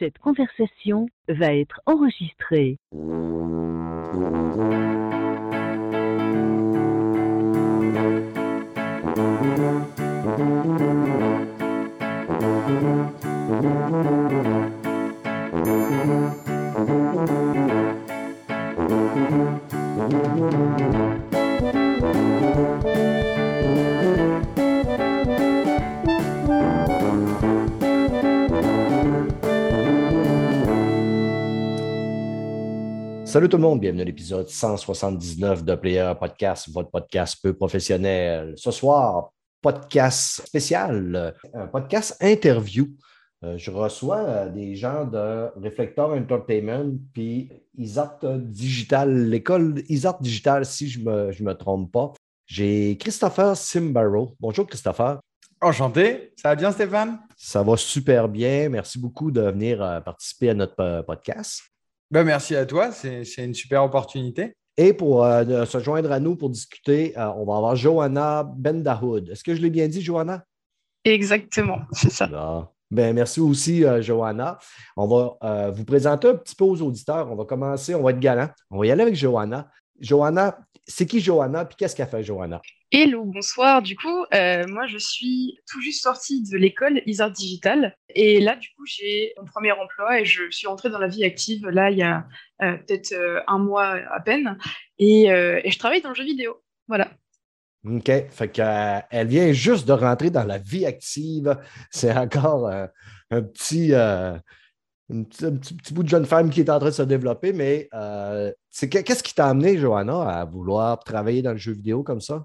Cette conversation va être enregistrée. Salut tout le monde, bienvenue à l'épisode 179 de Player Podcast, votre podcast peu professionnel. Ce soir, podcast spécial, un podcast interview. Euh, je reçois euh, des gens de Reflector Entertainment puis Isart Digital, l'école Isart Digital, si je ne me, je me trompe pas. J'ai Christopher Simbaro. Bonjour Christopher. Enchanté. Ça va bien Stéphane? Ça va super bien. Merci beaucoup de venir euh, participer à notre podcast. Ben, merci à toi, c'est une super opportunité. Et pour euh, se joindre à nous pour discuter, euh, on va avoir Johanna Bendahoud. Est-ce que je l'ai bien dit, Johanna? Exactement, c'est ça. Ben, merci aussi, euh, Johanna. On va vous présenter un petit peu aux auditeurs. On va commencer, on va être galant. On va y aller avec Johanna. Johanna, c'est qui Johanna, puis qu'est-ce qu'a fait Johanna? Hello, bonsoir. Du coup, euh, moi, je suis tout juste sortie de l'école Isart Digital. Et là, du coup, j'ai mon premier emploi et je suis rentrée dans la vie active, là, il y a euh, peut-être euh, un mois à peine. Et, je travaille dans le jeu vidéo. Voilà. OK. Fait qu'elle vient juste de rentrer dans la vie active. C'est encore un petit petit, bout de jeune femme qui est en train de se développer, mais qu'est-ce qui t'a amené, Johanna, à vouloir travailler dans le jeu vidéo comme ça?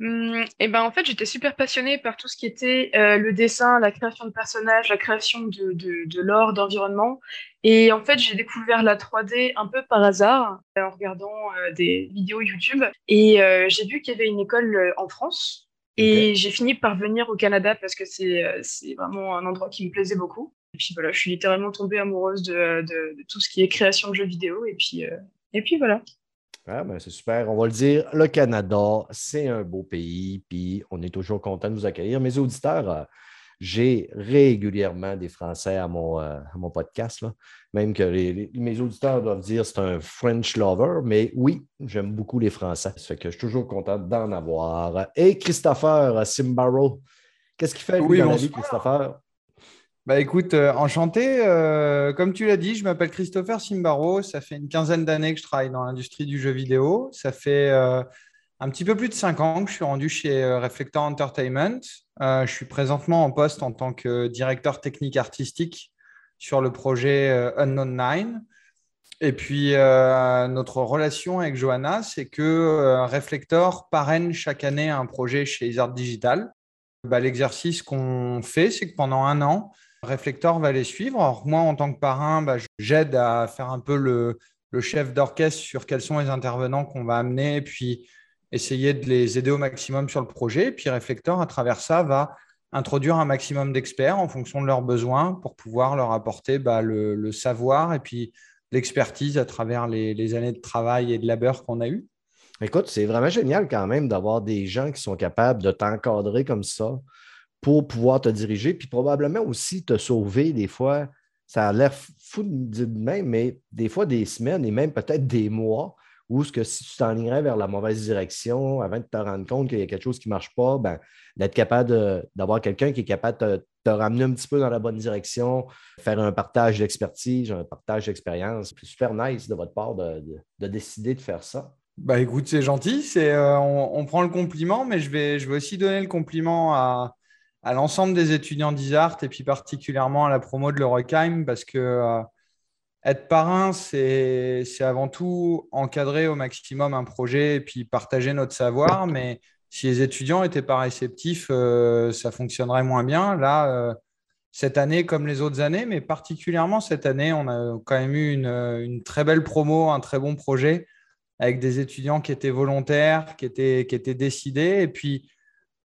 Hum, eh ben, en fait, j'étais super passionnée par tout ce qui était euh, le dessin, la création de personnages, la création de, de, de l'or, d'environnement. Et en fait, j'ai découvert la 3D un peu par hasard en regardant euh, des vidéos YouTube. Et j'ai vu qu'il y avait une école en France. Et j'ai fini par venir au Canada parce que c'est vraiment un endroit qui me plaisait beaucoup. Et puis voilà, je suis littéralement tombée amoureuse de, tout ce qui est création de jeux vidéo. Et puis, euh, et puis voilà. Ah, ben c'est super. On va le dire, le Canada, c'est un beau pays. Puis on est toujours content de vous accueillir. Mes auditeurs, euh, j'ai régulièrement des Français à mon, euh, mon podcast. Là. Même que mes auditeurs doivent dire c'est un French lover. Mais oui, j'aime beaucoup les Français. Ça fait que je suis toujours content d'en avoir. Et Christopher Simbaro, qu'est-ce qu'il fait lui, dans la vie, Christopher? Bah écoute, euh, enchanté. Euh, comme tu l'as dit, je m'appelle Christopher Simbaro. Ça fait une quinzaine d'années que je travaille dans l'industrie du jeu vidéo. Ça fait euh, un petit peu plus de cinq ans que je suis rendu chez Reflector Entertainment. je suis présentement en poste en tant que directeur technique artistique sur le projet Unknown Nine. Et puis, notre relation avec Johanna, c'est que Reflector parraine chaque année un projet chez Isart Digital. Bah, l'exercice qu'on fait, c'est que pendant un an, Reflector va les suivre. moi, en tant que parrain, bah, j'aide à faire un peu le, chef d'orchestre sur quels sont les intervenants qu'on va amener, puis essayer de les aider au maximum sur le projet. Et puis Reflector, à travers ça, va introduire un maximum d'experts en fonction de leurs besoins pour pouvoir leur apporter bah, le, savoir et puis l'expertise à travers les, les, années de travail et de labeur qu'on a eues. Écoute, c'est vraiment génial quand même d'avoir des gens qui sont capables de t'encadrer comme ça, pour pouvoir te diriger, puis probablement aussi te sauver des fois. Ça a l'air fou de même, mais des fois des semaines et même peut-être des mois où ce que si tu t'enlignerais vers la mauvaise direction avant de te rendre compte qu'il y a quelque chose qui ne marche pas, ben, d'être capable d'avoir quelqu'un qui est capable de te, ramener un petit peu dans la bonne direction, faire un partage d'expertise, un partage d'expérience. C'est super nice de votre part de, décider de faire ça. Bah écoute, c'est gentil. Euh, on, prend le compliment, mais je vais aussi donner le compliment à, à l'ensemble des étudiants d'ISART et puis particulièrement à la promo de l'Eurocheim parce que euh, être parrain, c'est avant tout encadrer au maximum un projet et puis partager notre savoir. Mais si les étudiants n'étaient pas réceptifs, euh, ça fonctionnerait moins bien. Là, euh, cette année, comme les autres années, mais particulièrement cette année, on a quand même eu une, une, très belle promo, un très bon projet avec des étudiants qui étaient volontaires, qui étaient, qui étaient décidés. Et puis,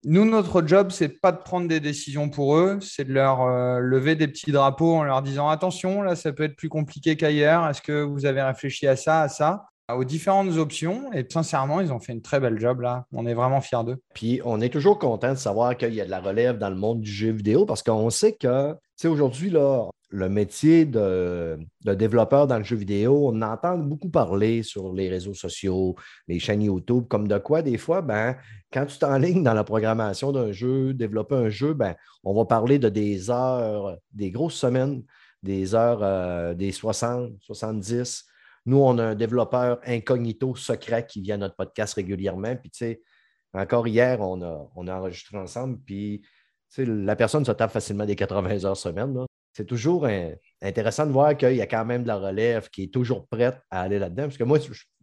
nous, notre job, c'est pas de prendre des décisions pour eux, c'est de leur euh, lever des petits drapeaux en leur disant attention, là, ça peut être plus compliqué qu'ailleurs. Est-ce que vous avez réfléchi à ça, à ça? Aux différentes options et sincèrement, ils ont fait une très belle job là. On est vraiment fiers d'eux. Puis on est toujours content de savoir qu'il y a de la relève dans le monde du jeu vidéo parce qu'on sait que sais, aujourd'hui, là, le métier de, de, développeur dans le jeu vidéo, on entend beaucoup parler sur les réseaux sociaux, les chaînes YouTube, comme de quoi, des fois, ben, quand tu t'enlignes dans la programmation d'un jeu, développer un jeu, ben, on va parler de des heures, des grosses semaines, des heures, euh, des 60, 70. Nous, on a un développeur incognito secret qui vient à notre podcast régulièrement. Puis, tu sais, encore hier, on a, on a enregistré ensemble, puis la personne se tape facilement des 80 heures semaine. C'est toujours intéressant de voir qu'il y a quand même de la relève qui est toujours prête à aller là-dedans. Parce que moi,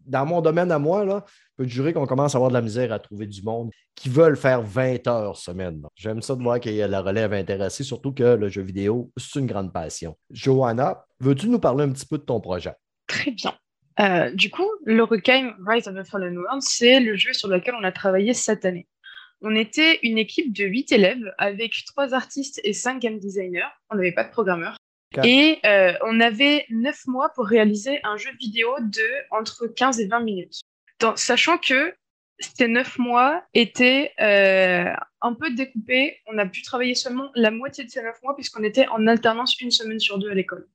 dans mon domaine à moi, là, je peux te jurer qu'on commence à avoir de la misère à trouver du monde qui veulent faire 20 heures semaine. J'aime ça de voir qu'il y a de la relève intéressée, surtout que le jeu vidéo, c'est une grande passion. Johanna, veux-tu nous parler un petit peu de ton projet? Très bien. Euh, du coup, l'Orukheim Rise of the Fallen World, c'est le jeu sur lequel on a travaillé cette année. On était une équipe de huit élèves avec trois artistes et cinq game designers. On n'avait pas de programmeur. Et euh, on avait neuf mois pour réaliser un jeu vidéo de entre 15 et 20 minutes. sachant que ces neuf mois étaient euh, un peu découpés. On a pu travailler seulement la moitié de ces neuf mois puisqu'on était en alternance une semaine sur deux à l'école.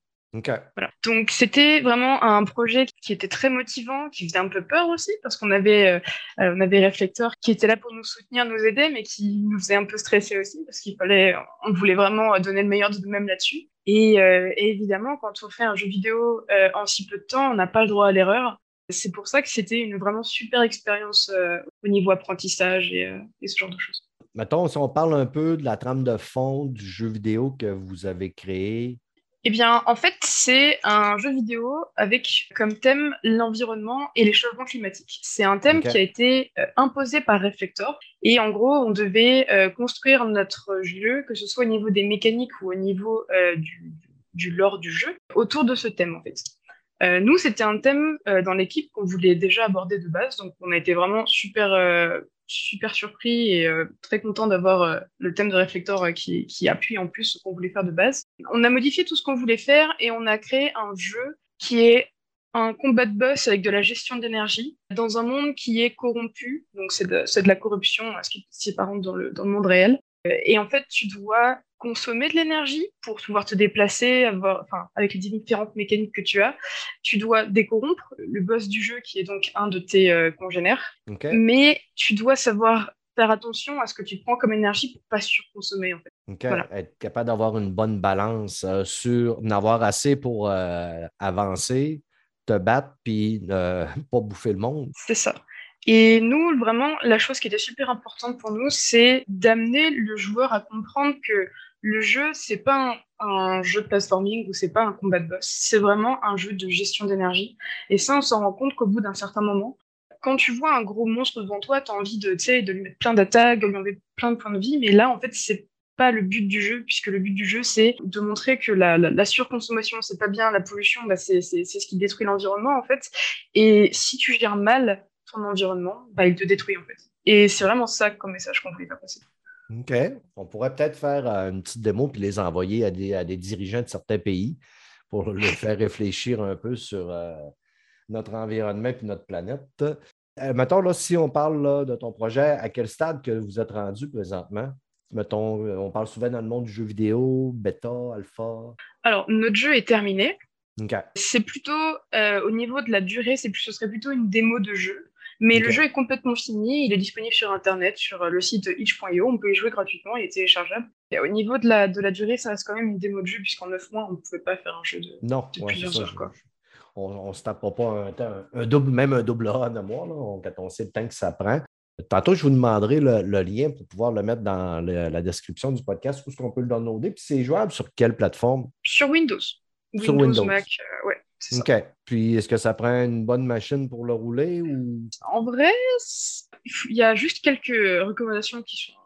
Donc c'était vraiment un projet qui était très motivant, qui faisait un peu peur aussi parce qu'on avait euh, euh, on avait réflecteurs qui étaient là pour nous soutenir, nous aider, mais qui nous faisaient un peu stresser aussi parce qu'il fallait, on voulait vraiment donner le meilleur de nous-mêmes là-dessus. Et, euh, évidemment, quand on fait un jeu vidéo en si peu de temps, on n'a pas le droit à l'erreur. C'est pour ça que c'était une vraiment super expérience au niveau apprentissage et, et ce genre de choses. Mettons, si on parle un peu de la trame de fond du jeu vidéo que vous avez créé, eh bien, en fait, c'est un jeu vidéo avec comme thème l'environnement et les changements climatiques. C'est un thème qui a été euh, imposé par Reflector. Et en gros, on devait euh, construire notre jeu, que ce soit au niveau des mécaniques ou au niveau euh, du, du, lore du jeu, autour de ce thème, en fait. nous, c'était un thème dans l'équipe qu'on voulait déjà aborder de base, donc on a été vraiment super super surpris et euh, très content d'avoir euh, le thème de réflecteur euh, qui, appuie en plus ce qu'on voulait faire de base. On a modifié tout ce qu'on voulait faire et on a créé un jeu qui est un combat de boss avec de la gestion d'énergie dans un monde qui est corrompu, donc c'est de, la corruption, ce qui est par dans dans le monde réel. Et en fait, tu dois consommer de l'énergie pour pouvoir te déplacer, avoir, enfin, avec les différentes mécaniques que tu as. Tu dois décorrompre le boss du jeu, qui est donc un de tes euh, congénères. Mais tu dois savoir faire attention à ce que tu prends comme énergie pour pas surconsommer. En fait. Être capable d'avoir une bonne balance euh, sur n'avoir assez pour euh, avancer, te battre, puis pas bouffer le monde. C'est ça. Et nous, vraiment, la chose qui était super importante pour nous, c'est d'amener le joueur à comprendre que le jeu, c'est pas un, jeu de platforming ou c'est pas un combat de boss. C'est vraiment un jeu de gestion d'énergie. Et ça, on s'en rend compte qu'au bout d'un certain moment, quand tu vois un gros monstre devant toi, tu as envie de, de lui mettre plein d'attaques, de lui enlever plein de points de vie. Mais là, en fait, c'est pas le but du jeu, puisque le but du jeu, c'est de montrer que la, surconsommation, c'est pas bien, la pollution, bah, c'est ce qui détruit l'environnement, en fait. Et si tu gères mal ton environnement, bah, il te détruit, en fait. Et c'est vraiment ça comme message qu'on voulait faire passer. OK. On pourrait peut-être faire euh, une petite démo puis les envoyer à des, à des, dirigeants de certains pays pour les faire réfléchir un peu sur euh, notre environnement et notre planète. Euh, mettons, là, si on parle là, de ton projet, à quel stade que vous êtes rendu présentement? Mettons, on parle souvent dans le monde du jeu vidéo, bêta, alpha. Alors, notre jeu est terminé. C'est plutôt, au niveau de la durée, ce serait plutôt une démo de jeu. Mais le jeu est complètement fini, il est disponible sur Internet, sur euh, le site itch.io, on peut y jouer gratuitement, il est téléchargeable. Et au niveau de la, de la durée, ça reste quand même une démo de jeu, puisqu'en 9 mois, on ne pouvait pas faire un jeu de, non, plusieurs heures. Quoi. On ne se tape pas un, double, même un double run à mois, là, quand on sait le temps que ça prend. Tantôt, je vous demanderai le, lien pour pouvoir le mettre dans la description du podcast, où est-ce qu'on peut le downloader. Puis c'est jouable sur quelle plateforme? Sur Windows. Sur Windows, Mac, euh, ouais. OK. Puis, est-ce que ça prend une bonne machine pour le rouler ou... En vrai, il y a juste quelques recommandations qui sont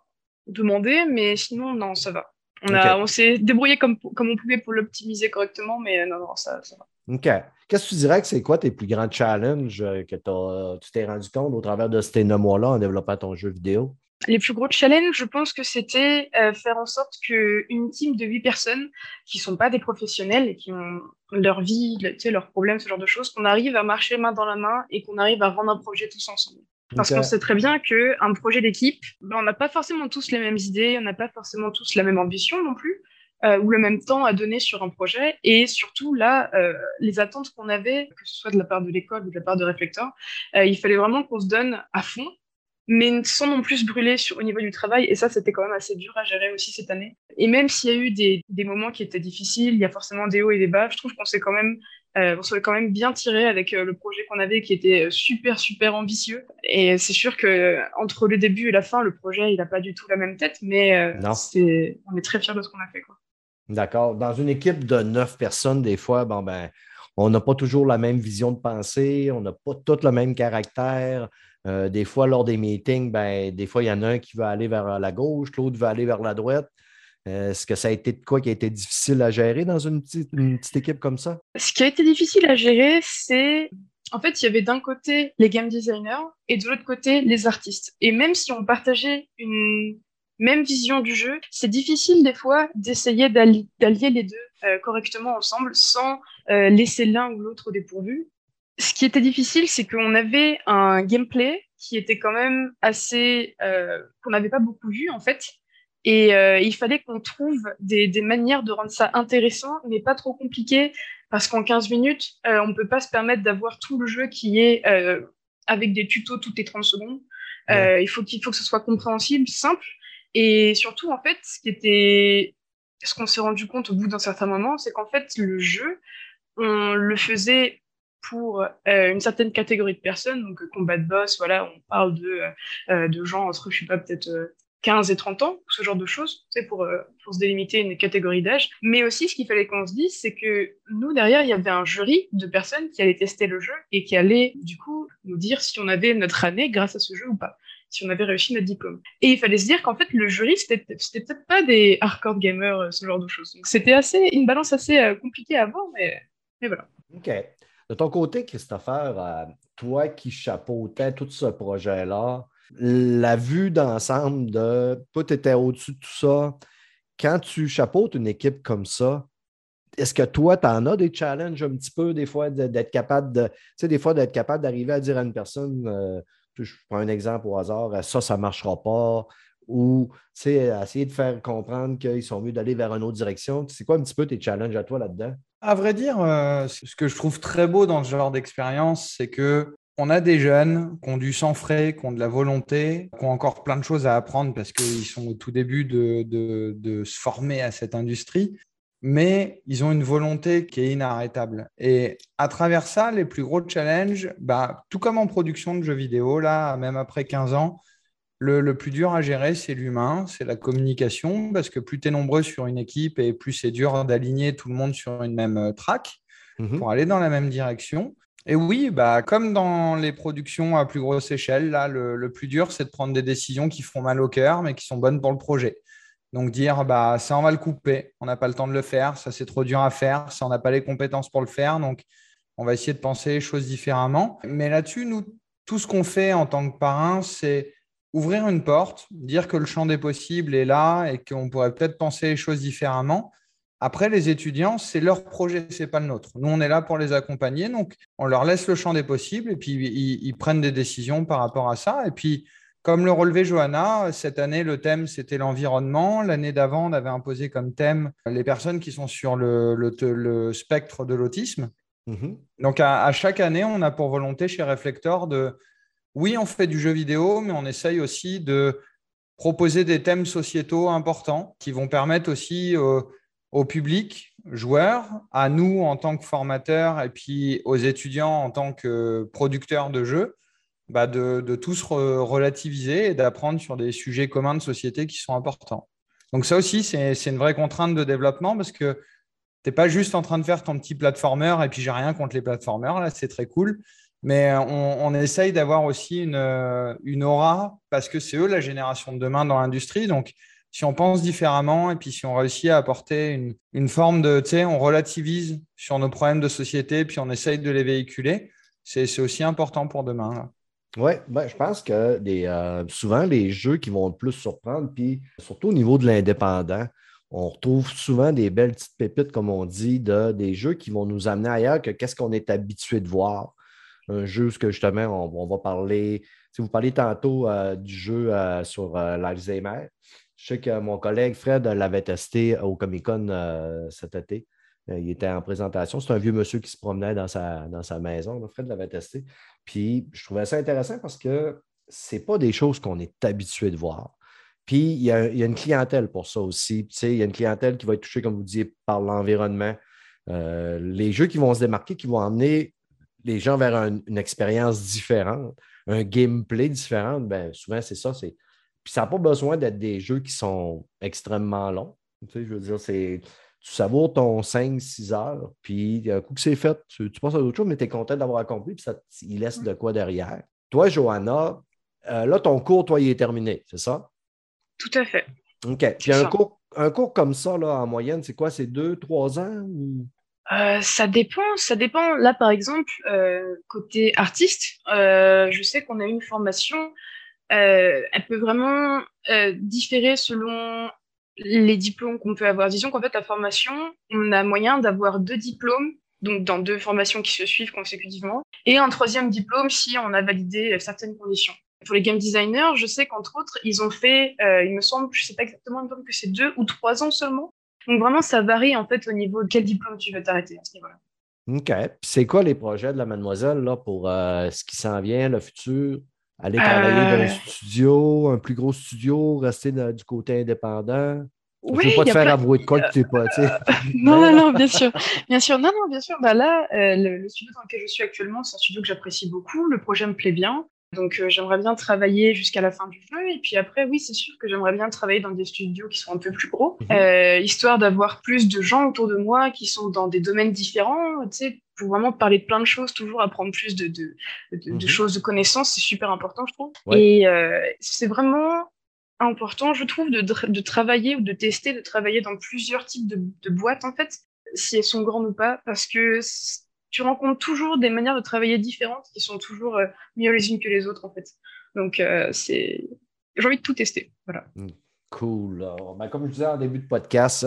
demandées, mais sinon, non, ça va. On, on s'est débrouillé comme, comme on pouvait pour l'optimiser correctement, mais non, non, ça, ça va. OK. Qu'est-ce que tu dirais que c'est quoi tes plus grands challenges euh, que tu t'es rendu compte au travers de ces neuf mois-là en développant ton jeu vidéo? Les plus gros challenges, je pense que c'était euh, faire en sorte qu'une team de huit personnes qui sont pas des professionnels et qui ont leur vie, leurs problèmes, ce genre de choses, qu'on arrive à marcher main dans la main et qu'on arrive à rendre un projet tous ensemble. Parce qu'on sait très bien qu'un projet d'équipe, ben, on n'a pas forcément tous les mêmes idées, on n'a pas forcément tous la même ambition non plus. ou le même temps à donner sur un projet. Et surtout, là, les attentes qu'on avait, que ce soit de la part de l'école ou de la part de Réflecteur, il fallait vraiment qu'on se donne à fond mais sans non plus brûler sur, au niveau du travail. Et ça, c'était quand même assez dur à gérer aussi cette année. Et même s'il y a eu des, des, moments qui étaient difficiles, il y a forcément des hauts et des bas, je trouve qu'on s'est quand même euh, on s'est quand même bien tiré avec euh, le projet qu'on avait qui était super super ambitieux et c'est sûr que entre le début et la fin le projet il n'a pas du tout la même tête mais euh, c'est on est très fiers de ce qu'on a fait quoi. D'accord. Dans une équipe de neuf personnes des fois bon ben on n'a pas toujours la même vision de pensée, on n'a pas tout le même caractère. Euh, des fois, lors des meetings, ben, des fois, il y en a un qui va aller vers la gauche, l'autre va aller vers la droite. Euh, est-ce que ça a été de quoi qui a été difficile à gérer dans une petite, équipe comme ça? Ce qui a été difficile à gérer, c'est en fait, il y avait d'un côté les game designers et de l'autre côté les artistes. Et même si on partageait une même vision du jeu, c'est difficile des fois d'essayer d'allier les deux euh, correctement ensemble sans laisser l'un ou l'autre dépourvu ce qui était difficile, c'est qu'on avait un gameplay qui était quand même assez. Euh, qu'on n'avait pas beaucoup vu, en fait. Et euh, il fallait qu'on trouve des, des, manières de rendre ça intéressant, mais pas trop compliqué, parce qu'en 15 minutes, euh, on ne peut pas se permettre d'avoir tout le jeu qui est avec des tutos toutes les 30 secondes. il, faut qu'il faut que ce soit compréhensible, simple. Et surtout, en fait, ce qui était. Ce qu'on s'est rendu compte au bout d'un certain moment, c'est qu'en fait, le jeu, on le faisait pour euh, une certaine catégorie de personnes, donc combat de boss, voilà, on parle de, euh, de gens entre, je sais pas, peut-être 15 euh, et 30 ans, ce genre de choses, pour, pour se délimiter une catégorie d'âge. Mais aussi, ce qu'il fallait qu'on se dise, c'est que nous, derrière, il y avait un jury de personnes qui allaient tester le jeu et qui allaient, du coup, nous dire si on avait notre année grâce à ce jeu ou pas, si on avait réussi notre diplôme. Et il fallait se dire qu'en fait, le jury, c'était peut-être pas des hardcore gamers, ce genre de choses. Donc, c'était une balance assez compliquée à voir, mais, mais voilà. OK. De ton côté, Christopher, euh, toi qui chapeautais tout ce projet-là, la vue d'ensemble de toi, tu étais au-dessus de tout ça. Quand tu chapeautes une équipe comme ça, est-ce que toi, tu en as des challenges un petit peu, des fois, d'être capable de. Tu sais, des fois, d'être capable d'arriver à dire à une personne, euh, je prends un exemple au hasard, ça, ça ne marchera pas, ou essayer de faire comprendre qu'ils sont mieux d'aller vers une autre direction. C'est quoi un petit peu tes challenges à toi là-dedans? À vrai dire, euh, ce que je trouve très beau dans ce genre d'expérience, c'est que on a des jeunes qui ont du sang frais, qui ont de la volonté, qui ont encore plein de choses à apprendre parce qu'ils sont au tout début de, se former à cette industrie, mais ils ont une volonté qui est inarrêtable. Et à travers ça, les plus gros challenges, bah, tout comme en production de jeux vidéo, là, même après 15 ans, le, plus dur à gérer, c'est l'humain, c'est la communication, parce que plus tu es nombreux sur une équipe et plus c'est dur d'aligner tout le monde sur une même euh, track mhm. pour aller dans la même direction. Et oui, bah, comme dans les productions à plus grosse échelle, là, le, plus dur, c'est de prendre des décisions qui font mal au cœur, mais qui sont bonnes pour le projet. Donc dire, bah, ça, on va le couper, on n'a pas le temps de le faire, ça, c'est trop dur à faire, ça, on n'a pas les compétences pour le faire, donc on va essayer de penser les choses différemment. Mais là-dessus, nous, tout ce qu'on fait en tant que parrain, c'est ouvrir une porte, dire que le champ des possibles est là et qu'on pourrait peut-être penser les choses différemment. Après, les étudiants, c'est leur projet, ce n'est pas le nôtre. Nous, on est là pour les accompagner, donc on leur laisse le champ des possibles et puis ils, prennent des décisions par rapport à ça. Et puis, comme le relevait Johanna, cette année, le thème, c'était l'environnement. L'année d'avant, on avait imposé comme thème les personnes qui sont sur le, spectre de l'autisme. Mm-hmm. Donc, à, à, chaque année, on a pour volonté chez Reflector de, oui, on fait du jeu vidéo, mais on essaye aussi de proposer des thèmes sociétaux importants qui vont permettre aussi au public, joueurs, à nous en tant que formateurs et puis aux étudiants en tant que producteurs de jeux, bah, de, tous relativiser et d'apprendre sur des sujets communs de société qui sont importants. Donc ça aussi, c'est une vraie contrainte de développement parce que tu n'es pas juste en train de faire ton petit platformer et puis j'ai rien contre les platformers, là c'est très cool, mais euh, on, essaye d'avoir aussi euh, une, aura parce que c'est eux la génération de demain dans l'industrie. Donc, si on pense différemment et puis si on réussit à apporter une, forme de, tu sais, on relativise sur nos problèmes de société puis on essaye de les véhiculer, c'est aussi important pour demain. Oui, ben, je pense que euh, souvent les jeux qui vont le plus surprendre, puis surtout au niveau de l'indépendant, on retrouve souvent des belles petites pépites, comme on dit, de, des jeux qui vont nous amener ailleurs que qu'est-ce qu'on est habitué de voir un jeu que justement, on, va parler. Si vous parlez tantôt euh, du jeu euh, sur euh, l'Alzheimer, Je sais que mon collègue Fred l'avait testé au Comic Con cet été. Il était en présentation. C'est un vieux monsieur qui se promenait dans sa, maison. Fred l'avait testé. Puis je trouvais ça intéressant parce que ce pas des choses qu'on est habitué de voir. Puis il y, a, une clientèle pour ça aussi. il y a une clientèle qui va être touchée, comme vous disiez, par l'environnement. Les jeux qui vont se démarquer, qui vont emmener les gens vers une expérience différente, un gameplay différent, ben, souvent c'est ça. Puis ça n'a pas besoin d'être des jeux qui sont extrêmement longs. je veux dire, c'est tu savoures ton 5-6 heures, puis un coup que c'est fait, tu, passes à d'autres choses, mais tu es content d'avoir accompli, puis ça, il laisse de quoi derrière. Toi, Johanna, euh, là, ton cours, toi, il est terminé, c'est ça? Tout à fait. OK. Puis un cours, un cours comme ça, là, en moyenne, c'est quoi? C'est deux, trois ans? Euh, ça dépend, ça dépend. Là, par exemple, euh, côté artiste, je sais qu'on a une formation, elle peut vraiment différer selon les diplômes qu'on peut avoir. Disons qu'en fait, la formation, on a moyen d'avoir deux diplômes, donc dans deux formations qui se suivent consécutivement, et un troisième diplôme si on a validé certaines conditions. Pour les game designers, je sais qu'entre autres, ils ont fait, euh, il me semble, je ne sais pas exactement, que c'est deux ou trois ans seulement. Donc vraiment, ça varie en fait au niveau de quel diplôme tu veux t'arrêter à ce niveau-là. OK. C'est quoi les projets de la mademoiselle là, pour euh, ce qui s'en vient, le futur? Aller travailler dans un euh. studio, un plus gros studio, rester du côté indépendant? Je ne veux pas te faire avouer de quoi que tu n'es pas. non, non, non, bien sûr. Bien sûr, non, non, bien sûr. Bah là, euh, le, studio dans lequel je suis actuellement, c'est un studio que j'apprécie beaucoup. Le projet me plaît bien. Donc, euh, j'aimerais bien travailler jusqu'à la fin du jeu. Et puis après, oui, c'est sûr que j'aimerais bien travailler dans des studios qui sont un peu plus gros, mhm. histoire d'avoir plus de gens autour de moi qui sont dans des domaines différents. Tu sais, pour vraiment parler de plein de choses, toujours apprendre plus de, de, de, mhm. choses, de connaissances, c'est super important, je trouve. Et euh, c'est vraiment important, je trouve, de, de, travailler ou de tester, de travailler dans plusieurs types de, boîtes, en fait, si elles sont grandes ou pas, parce que tu rencontres toujours des manières de travailler différentes qui sont toujours euh, mieux les unes que les autres, en fait. Donc, euh, c'est... J'ai envie de tout tester. Mmh. Cool. Ben, comme je disais en début de podcast,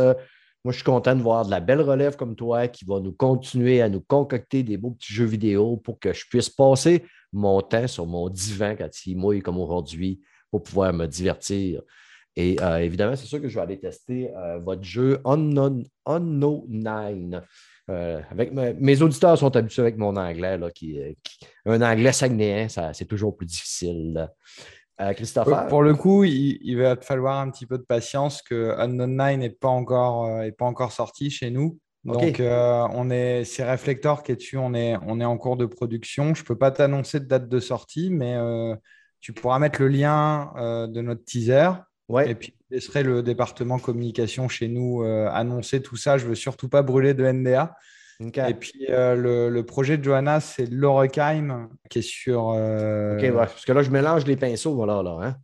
moi, je suis content de voir de la belle relève comme toi qui va nous continuer à nous concocter des beaux petits jeux vidéo pour que je puisse passer mon temps sur mon divan quand il mouille comme aujourd'hui pour pouvoir me divertir. Et euh, évidemment, c'est sûr que je vais aller tester euh, votre jeu Unknown, Unknown 9. Euh, avec mes auditeurs sont habitués avec mon anglais, là, qui, un anglais sagnéen, c'est toujours plus difficile. Euh, Christopher? Pour le coup, il, va te falloir un petit peu de patience que Unknown 9 n'est pas, encore, euh, pas encore sorti chez nous. Donc, euh, on est, c'est Reflector qui est dessus, on est, on est en cours de production. Je ne peux pas t'annoncer de date de sortie, mais tu pourras mettre le lien de notre teaser. Ouais. Et puis, je laisserai le département communication chez nous annoncer tout ça. Je ne veux surtout pas brûler de NDA. Et puis euh, le, projet de Johanna, c'est Lorekheim qui est sur. Euh, OK, parce que là, je mélange les pinceaux, voilà, là. Hein?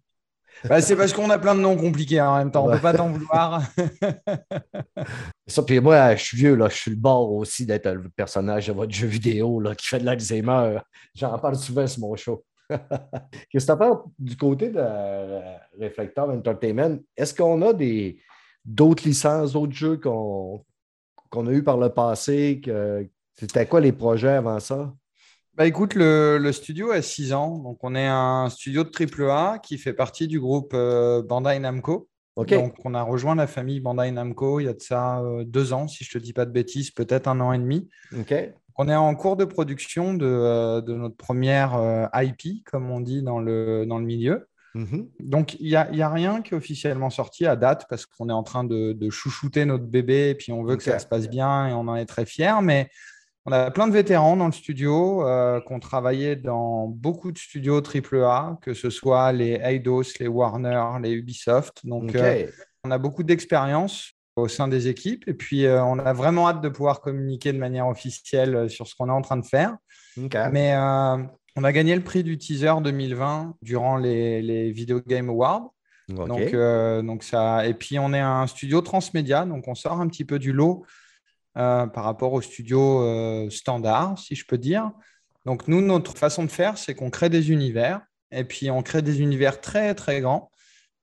Bah, c'est parce qu'on a plein de noms compliqués hein, en même temps. On ne peut pas t'en vouloir. ça, puis moi, je suis vieux, là. Je suis le bord aussi d'être le personnage de votre jeu vidéo là, qui fait de l'Alzheimer. J'en parle souvent sur mon show. Penses du côté de Reflector Entertainment? Est-ce qu'on a des d'autres licences, d'autres jeux qu'on qu'on a eu par le passé? Que, c'était quoi les projets avant ça? Bah écoute, le, studio a six ans. Donc, on est un studio de AAA qui fait partie du groupe euh, Bandai Namco. Donc, on a rejoint la famille Bandai Namco il y a de ça euh, deux ans, si je ne te dis pas de bêtises, peut-être un an et demi. On est en cours de production de, euh, de notre première IP, comme on dit dans le, dans le milieu. Mhm. Donc, il n'y a, rien qui est officiellement sorti à date parce qu'on est en train de, chouchouter notre bébé et puis on veut que ça se passe bien et on en est très fiers. Mais on a plein de vétérans dans le studio euh, qui ont travaillé dans beaucoup de studios AAA, que ce soit les Eidos, les Warner, les Ubisoft. Donc, euh, on a beaucoup d'expérience au sein des équipes et puis euh, on a vraiment hâte de pouvoir communiquer de manière officielle sur ce qu'on est en train de faire. Mais on a gagné le prix du teaser 2020 durant les, les Video Game Awards. Donc, euh, donc ça... Et puis, on est un studio transmédia, donc on sort un petit peu du lot euh, par rapport au studio euh, standard, si je peux dire. Donc, nous, notre façon de faire, c'est qu'on crée des univers, et puis on crée des univers très, très grands.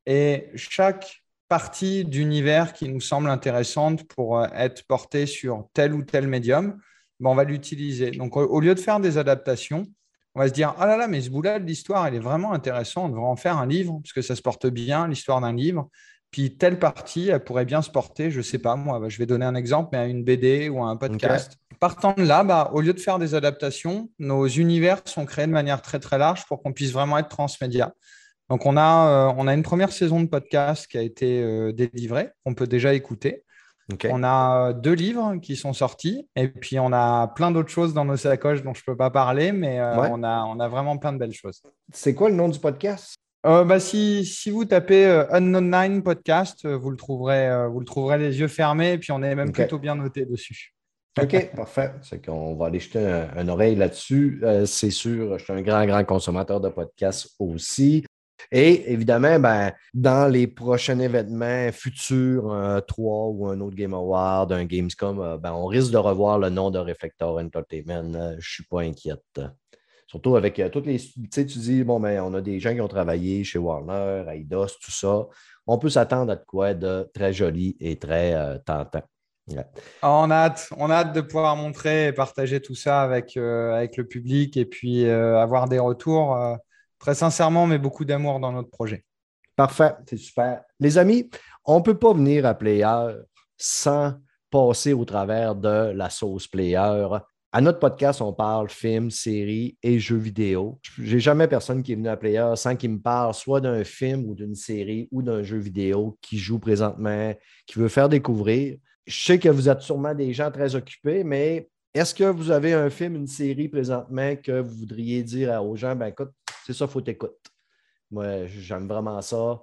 Et chaque partie d'univers qui nous semble intéressante pour être portée sur tel ou tel médium, ben, on va l'utiliser. Donc, au lieu de faire des adaptations, on va se dire, ah là là, mais ce bout-là de l'histoire, elle est vraiment intéressante, on devrait en faire un livre, parce que ça se porte bien, l'histoire d'un livre. Puis telle partie, elle pourrait bien se porter, je ne sais pas, moi, je vais donner un exemple, mais à une BD ou à un podcast. Partant de là, bah, au lieu de faire des adaptations, nos univers sont créés de manière très très large pour qu'on puisse vraiment être transmédia. Donc on a, euh, on a une première saison de podcast qui a été euh, délivrée, qu'on peut déjà écouter. On a deux livres qui sont sortis et puis on a plein d'autres choses dans nos sacoches dont je ne peux pas parler, mais euh, on, a, on a vraiment plein de belles choses. C'est quoi le nom du podcast? Euh, bah, si, si, vous tapez euh, Unknown Nine Podcast, vous le, trouverez, vous le trouverez les yeux fermés et puis on est même plutôt bien noté dessus. OK, parfait. C'est qu'on va aller jeter un, oreille là-dessus. c'est sûr, je suis un grand, grand consommateur de podcasts aussi. Et évidemment, ben, dans les prochains événements futurs, un 3 ou un autre Game Award, un Gamescom, euh, ben, on risque de revoir le nom de Reflector Entertainment. Euh, je ne suis pas inquiète. Surtout avec euh, toutes les. Tu sais, tu dis, bon, ben, on a des gens qui ont travaillé chez Warner, Eidos, tout ça. On peut s'attendre à de quoi de très joli et très tentant. Ah, on, a hâte, on a hâte de pouvoir montrer et partager tout ça avec, avec le public et puis avoir des retours très sincèrement, mais beaucoup d'amour dans notre projet. Parfait, c'est super. Les amis, on ne peut pas venir à Player sans passer au travers de la sauce Player. À notre podcast, on parle films, séries et jeux vidéo. J'ai jamais personne qui est venu à Player sans qu'il me parle soit d'un film ou d'une série ou d'un jeu vidéo qui joue présentement, qui veut faire découvrir. Je sais que vous êtes sûrement des gens très occupés, mais est-ce que vous avez un film, une série présentement que vous voudriez dire aux gens, ben écoute, c'est ça, il faut t'écouter. Moi, j'aime vraiment ça.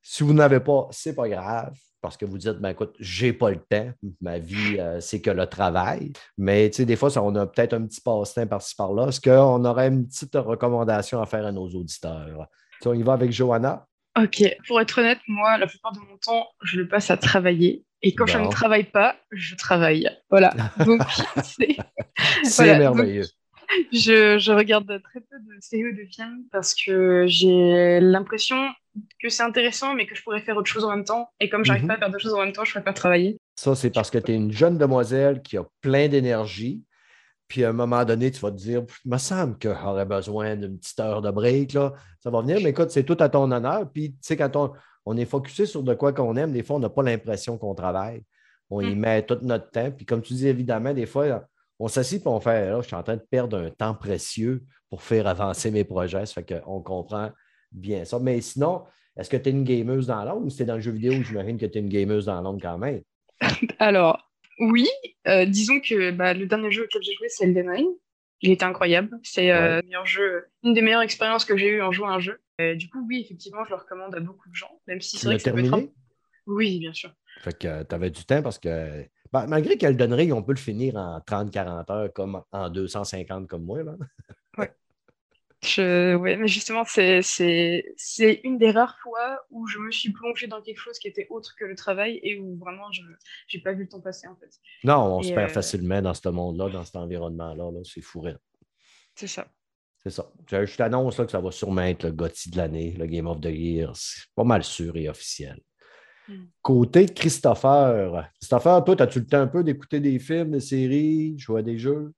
Si vous n'avez pas, c'est pas grave, parce que vous dites, ben écoute, j'ai pas le temps, ma vie, euh, c'est que le travail. Mais tu sais, des fois, ça, on a peut-être un petit passe-temps par-ci par-là. Est-ce qu'on aurait une petite recommandation à faire à nos auditeurs? on y va avec Johanna? Ok, pour être honnête, moi, la plupart de mon temps, je le passe à travailler. Et quand je ne travaille pas, je travaille. Voilà. Donc, c'est merveilleux. Je, je, regarde très peu de séries ou de films parce que j'ai l'impression que c'est intéressant, mais que je pourrais faire autre chose en même temps. Et comme j'arrive n'arrive mhm. pas à faire deux choses en même temps, je préfère travailler. Ça, c'est parce que tu es une jeune demoiselle qui a plein d'énergie. Puis à un moment donné, tu vas te dire, il me semble que j'aurais besoin d'une petite heure de break. Là. Ça va venir, mais écoute, c'est tout à ton honneur. Puis, tu sais, quand on, on est focusé sur de quoi qu'on aime, des fois, on n'a pas l'impression qu'on travaille. On y mm. met tout notre temps. Puis, comme tu dis, évidemment, des fois, on s'assied et on fait là, je suis en train de perdre un temps précieux pour faire avancer mes projets. Ça fait qu'on comprend bien ça. Mais sinon, est-ce que tu es une gameuse dans l'ombre ou c'est dans le jeu vidéo? J'imagine que tu es une gameuse dans l'ombre quand même. Alors, oui. Euh, disons que bah, le dernier jeu auquel j'ai joué, c'est Elden Ring. Il était incroyable. C'est euh, jeu, une des meilleures expériences que j'ai eues en jouant à un jeu. Euh, du coup, oui, effectivement, je le recommande à beaucoup de gens, même si c'est vrai que terminé? Oui, bien sûr. Fait que tu avais du temps parce que bah, malgré qu'elle donnerait, on peut le finir en 30-40 heures comme en 250 comme moi. Là. Ouais. Je... mais justement, c'est une des rares fois où je me suis plongée dans quelque chose qui était autre que le travail et où vraiment je n'ai pas vu le temps passer en fait. Non, on se perd euh, facilement dans ce monde-là, dans cet environnement-là. -là, c'est fou. C'est ça. C'est ça. Je, t'annonce que ça va sûrement être le GOTY de l'année, le Game of the Year. C'est pas mal sûr et officiel. Côté Christopher, Christopher, toi, as-tu le temps un peu d'écouter des films, des séries, jouer à des jeux?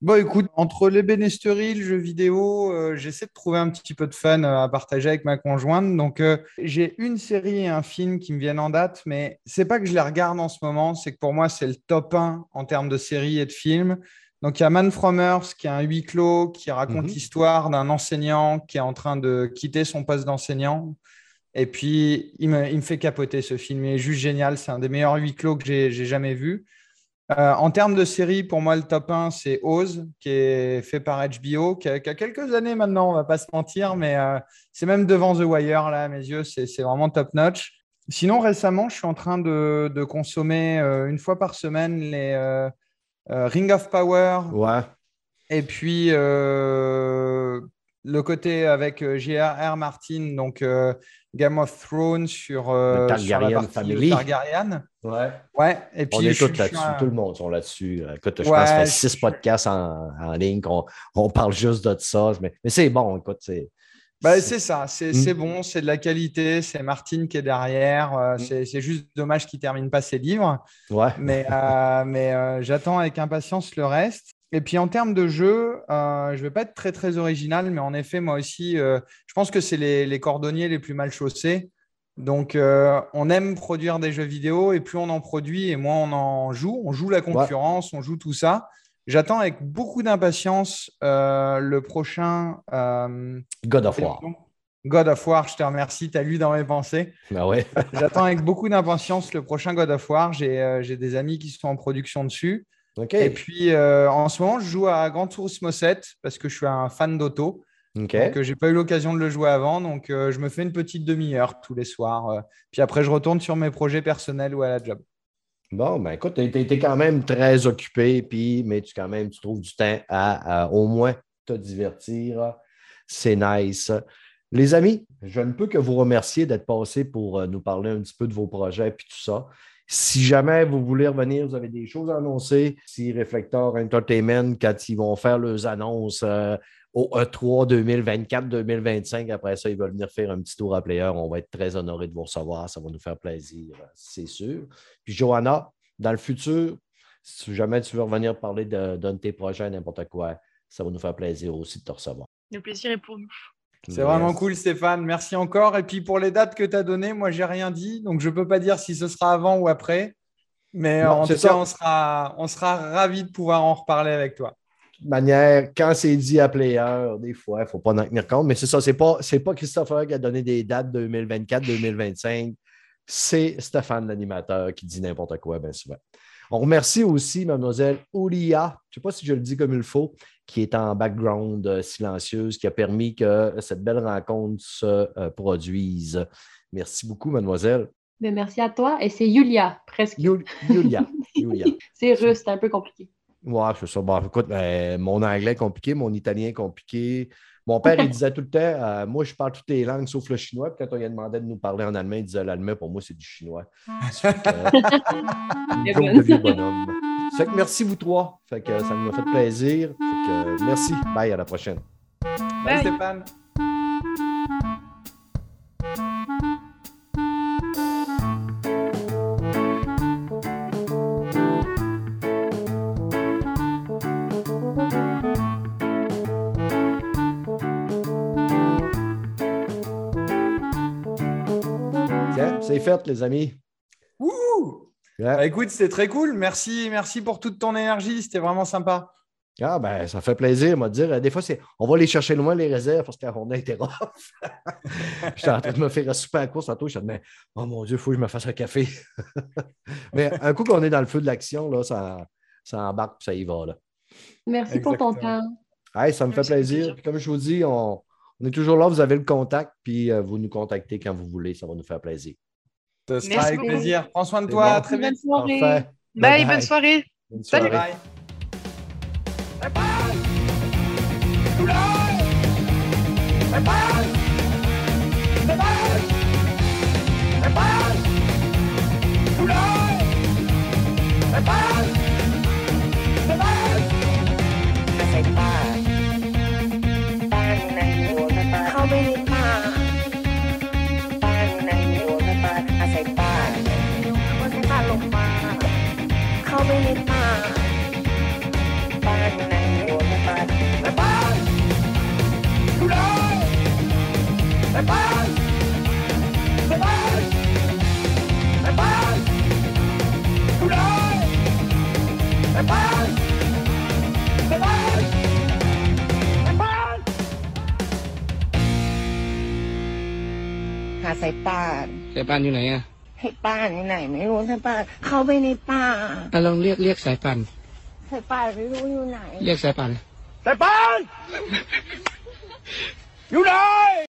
Bon, écoute, entre les le jeu vidéo, euh, j'essaie de trouver un petit peu de fun euh, à partager avec ma conjointe. Donc, euh, j'ai une série et un film qui me viennent en date, mais c'est pas que je les regarde en ce moment, c'est que pour moi, c'est le top 1 en termes de séries et de films. Donc, il y a Man From Earth, qui est un huis clos, qui raconte mhm. l'histoire d'un enseignant qui est en train de quitter son poste d'enseignant. Et puis, il me, fait capoter ce film. Il est juste génial. C'est un des meilleurs huis clos que j'ai jamais vu. Euh, en termes de série, pour moi, le top 1, c'est Oz, qui est fait par HBO, qui a, quelques années maintenant, on va pas se mentir, mais euh, c'est même devant The Wire, là, à mes yeux, c'est vraiment top notch. Sinon, récemment, je suis en train de, consommer euh, une fois par semaine les Ring of Power. Ouais. Et puis, le côté avec J.R.R. Martin, donc Game of Thrones sur, euh, Targaryen Family. Targaryen. Ouais. ouais. Et puis, on est tous là-dessus, tout le monde sont là-dessus. Écoute, je pense que six podcasts en, en ligne qu'on on parle juste de ça. Mais, mais c'est bon, écoute, c'est. Bah, c'est ça, c'est mm. bon, c'est de la qualité, c'est Martine qui est derrière, euh, mm. c'est juste dommage qu'il ne termine pas ses livres. Ouais. Mais, euh, mais j'attends avec impatience le reste. Et puis en termes de jeu, euh, je ne vais pas être très très original, mais en effet, moi aussi, euh, je pense que c'est les, cordonniers les plus mal chaussés. Donc, euh, on aime produire des jeux vidéo et plus on en produit et moins on en joue. On joue la concurrence, on joue tout ça. J'attends avec beaucoup d'impatience le prochain God of War. God of War, je te remercie, tu as lu dans mes pensées. Ben ouais. J'attends avec beaucoup d'impatience le prochain God of War. J'ai des amis qui sont en production dessus. Et puis, en ce moment, je joue à Gran Turismo 7 parce que je suis un fan d'auto. Donc, euh, j'ai pas eu l'occasion de le jouer avant. Donc, euh, je me fais une petite demi-heure tous les soirs. Euh. puis après, je retourne sur mes projets personnels ou à la job. Bon, ben écoute, tu es, quand même très occupé, puis, mais tu, quand même, tu trouves du temps à, au moins te divertir. C'est nice. Les amis, je ne peux que vous remercier d'être passés pour nous parler un petit peu de vos projets et tout ça. Si jamais vous voulez revenir, vous avez des choses à annoncer. Si Reflector Entertainment, quand ils vont faire leurs annonces au E3 2024-2025. Après ça, ils veulent venir faire un petit tour à player. On va être très honorés de vous recevoir. Ça va nous faire plaisir, c'est sûr. Puis, Johanna, dans le futur, si jamais tu veux revenir parler d'un de, tes projets, n'importe quoi, ça va nous faire plaisir aussi de te recevoir. Le plaisir est pour nous. C'est vraiment cool, Stéphane. Merci encore. Et puis pour les dates que tu as données, moi, j'ai rien dit. Donc, je ne peux pas dire si ce sera avant ou après. Mais en tout cas, on sera, on sera ravis de pouvoir en reparler avec toi manière, quand c'est dit à player, des fois, il ne faut pas en tenir compte, mais c'est ça, ce n'est pas, pas Christopher qui a donné des dates 2024-2025, c'est Stéphane, l'animateur, qui dit n'importe quoi, bien souvent. On remercie aussi mademoiselle Oulia, je ne sais pas si je le dis comme il faut, qui est en background euh, silencieuse, qui a permis que cette belle rencontre se euh, produise. Merci beaucoup, mademoiselle. Ben, merci à toi. Et c'est Julia, presque. Julia. Julia. c'est russe, c'est un peu compliqué. Ouais, c'est ça. Bon, écoute, ben, mon anglais est compliqué, mon italien est compliqué. Mon père, il disait tout le temps euh, Moi, je parle toutes les langues sauf le chinois. Puis quand on lui a demandé de nous parler en allemand, il disait L'allemand, pour moi, c'est du chinois. C'est bonhomme. Fait que merci, vous trois. Fait que ça nous a fait plaisir. Fait que, merci. Bye, à la prochaine. Bye Stéphane. C'est fait, les amis. Ouh! Bah, écoute, c'était très cool. Merci, merci pour toute ton énergie. C'était vraiment sympa. Ah ben, ça fait plaisir, moi, de dire. Des fois, c'est on va aller chercher loin les réserves parce qu'on a été rough. J'étais en train de me faire un super à course tantôt. Je me disais, oh mon Dieu, il faut que je me fasse un café. Mais un coup qu'on est dans le feu de l'action, là, ça, ça embarque ça y va. Là. Merci pour ton temps. ça me fait plaisir. comme je vous dis, on, est toujours là, vous avez le contact, puis euh, vous nous contactez quand vous voulez, ça va nous faire plaisir. Ce sera avec plaisir. Prends soin de toi. Très vite. Bonne soirée. Bye, bonne soirée. Bonne soirée. Salut. หา ป่านอยู่ไหนอะให้ป้านอยู่ไหนไม่รู้สายป่านเข้าไปในป่าอะลองเรียกเรียกสายป่านสายป่านไม่รู้อยู่ไหน เรียกสายป่านสายป่านอยู่ไหน